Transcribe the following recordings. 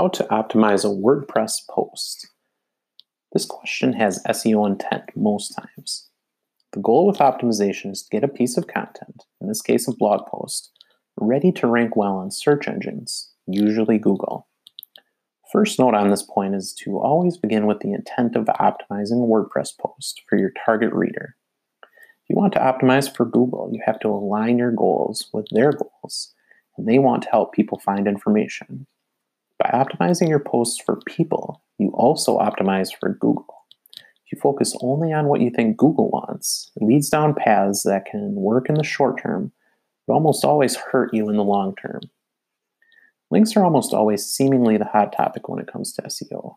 How to optimize a WordPress post. This question has SEO intent most times. The goal with optimization is to get a piece of content, in this case a blog post, ready to rank well on search engines, usually Google. First note on this point is to always begin with the intent of optimizing a WordPress post for your target reader. If you want to optimize for Google, you have to align your goals with their goals, and they want to help people find information. By optimizing your posts for people, you also optimize for Google. If you focus only on what you think Google wants, it leads down paths that can work in the short term, but almost always hurt you in the long term. Links are almost always seemingly the hot topic when it comes to SEO.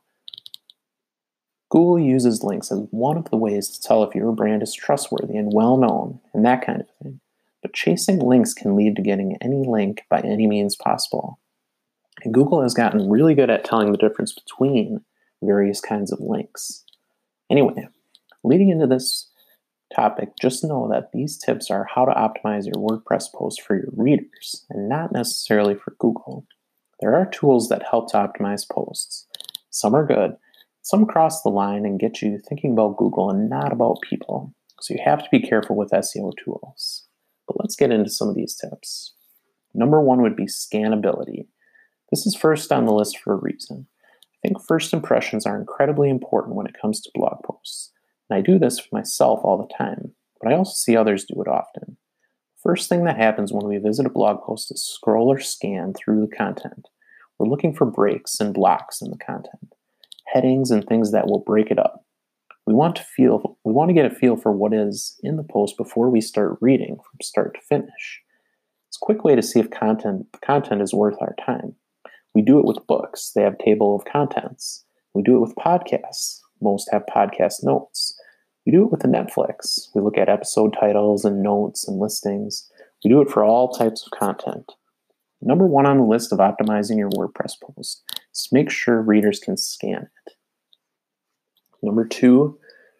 Google uses links as one of the ways to tell if your brand is trustworthy and well known and that kind of thing. But chasing links can lead to getting any link by any means possible. And Google has gotten really good at telling the difference between various kinds of links. Anyway, leading into this topic, just know that these tips are how to optimize your WordPress post for your readers and not necessarily for Google. There are tools that help to optimize posts. Some are good, some cross the line and get you thinking about Google and not about people. So you have to be careful with SEO tools. But let's get into some of these tips. Number one would be scannability. This is first on the list for a reason. I think first impressions are incredibly important when it comes to blog posts. And I do this for myself all the time, but I also see others do it often. First thing that happens when we visit a blog post is scroll or scan through the content. We're looking for breaks and blocks in the content, headings and things that will break it up. We want to feel we want to get a feel for what is in the post before we start reading from start to finish. It's a quick way to see if content content is worth our time. We do it with books, they have table of contents. We do it with podcasts, most have podcast notes. We do it with the Netflix. We look at episode titles and notes and listings. We do it for all types of content. Number one on the list of optimizing your WordPress post is make sure readers can scan it. Number two,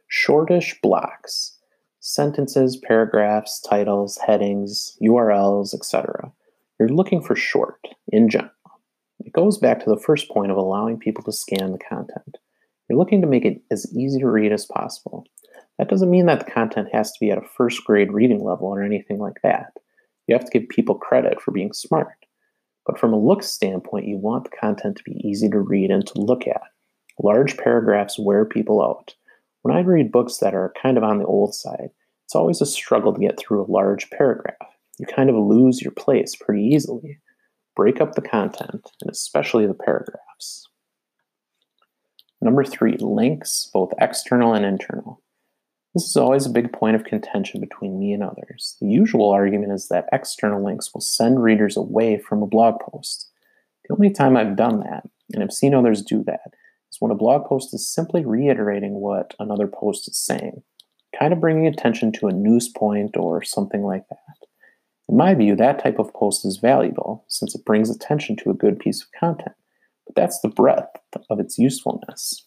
shortish blocks. Sentences, paragraphs, titles, headings, URLs, etc. You're looking for short in general. It goes back to the first point of allowing people to scan the content. You're looking to make it as easy to read as possible. That doesn't mean that the content has to be at a first grade reading level or anything like that. You have to give people credit for being smart. But from a look standpoint, you want the content to be easy to read and to look at. Large paragraphs wear people out. When I read books that are kind of on the old side, it's always a struggle to get through a large paragraph. You kind of lose your place pretty easily break up the content, and especially the paragraphs. Number three, links, both external and internal. This is always a big point of contention between me and others. The usual argument is that external links will send readers away from a blog post. The only time I've done that, and I've seen others do that, is when a blog post is simply reiterating what another post is saying, kind of bringing attention to a news point or something like that. In my view, that type of post is valuable since it brings attention to a good piece of content, but that's the breadth of its usefulness.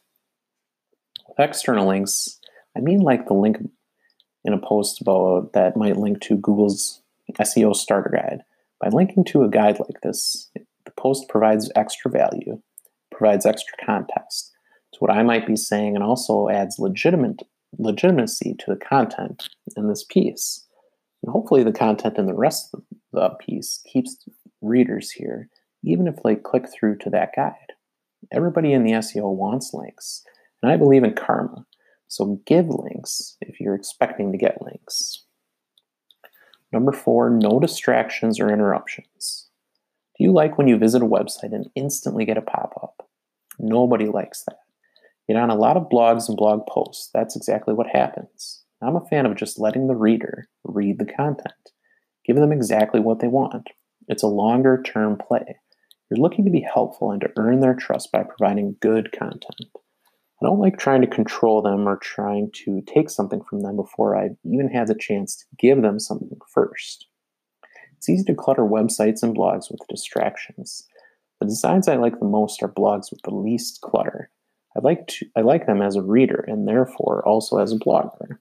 With external links, I mean like the link in a post about that might link to Google's SEO starter guide. By linking to a guide like this, the post provides extra value, provides extra context to what I might be saying, and also adds legitimate legitimacy to the content in this piece. And hopefully, the content in the rest of the piece keeps readers here, even if they click through to that guide. Everybody in the SEO wants links, and I believe in karma. So give links if you're expecting to get links. Number four, no distractions or interruptions. Do you like when you visit a website and instantly get a pop up? Nobody likes that. Yet on a lot of blogs and blog posts, that's exactly what happens. I'm a fan of just letting the reader read the content, give them exactly what they want. It's a longer term play. You're looking to be helpful and to earn their trust by providing good content. I don't like trying to control them or trying to take something from them before I've even had the chance to give them something first. It's easy to clutter websites and blogs with distractions. The designs I like the most are blogs with the least clutter. I like to I like them as a reader and therefore also as a blogger.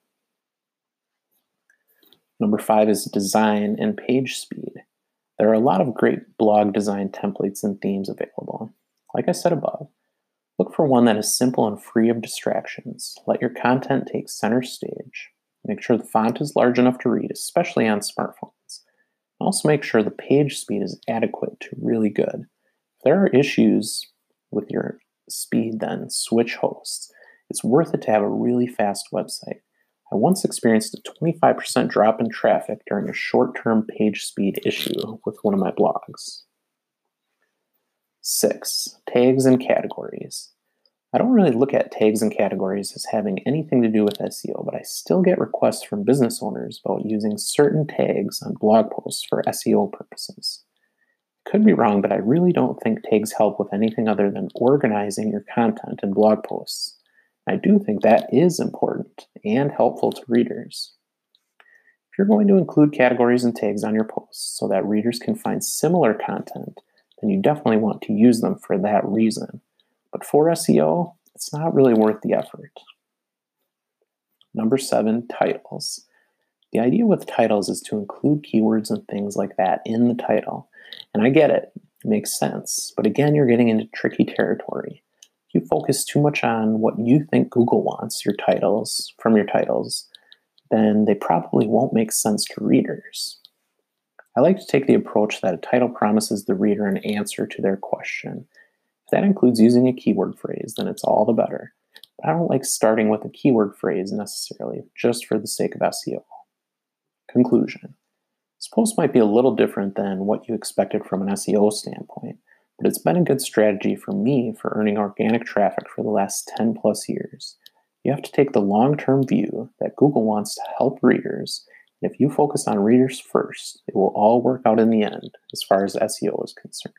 Number five is design and page speed. There are a lot of great blog design templates and themes available. Like I said above, look for one that is simple and free of distractions. Let your content take center stage. Make sure the font is large enough to read, especially on smartphones. Also, make sure the page speed is adequate to really good. If there are issues with your speed, then switch hosts. It's worth it to have a really fast website. I once experienced a 25% drop in traffic during a short term page speed issue with one of my blogs. 6. Tags and categories. I don't really look at tags and categories as having anything to do with SEO, but I still get requests from business owners about using certain tags on blog posts for SEO purposes. Could be wrong, but I really don't think tags help with anything other than organizing your content in blog posts. I do think that is important and helpful to readers. If you're going to include categories and tags on your posts so that readers can find similar content, then you definitely want to use them for that reason. But for SEO, it's not really worth the effort. Number seven, titles. The idea with titles is to include keywords and things like that in the title. And I get it, it makes sense. But again, you're getting into tricky territory. You focus too much on what you think Google wants your titles from your titles, then they probably won't make sense to readers. I like to take the approach that a title promises the reader an answer to their question if that includes using a keyword phrase, then it's all the better. But I don't like starting with a keyword phrase necessarily, just for the sake of SEO. Conclusion. This post might be a little different than what you expected from an SEO standpoint, but it's been a good strategy for me for earning organic traffic for the last 10 plus years. You have to take the long term view that Google wants to help readers. And if you focus on readers first, it will all work out in the end as far as SEO is concerned.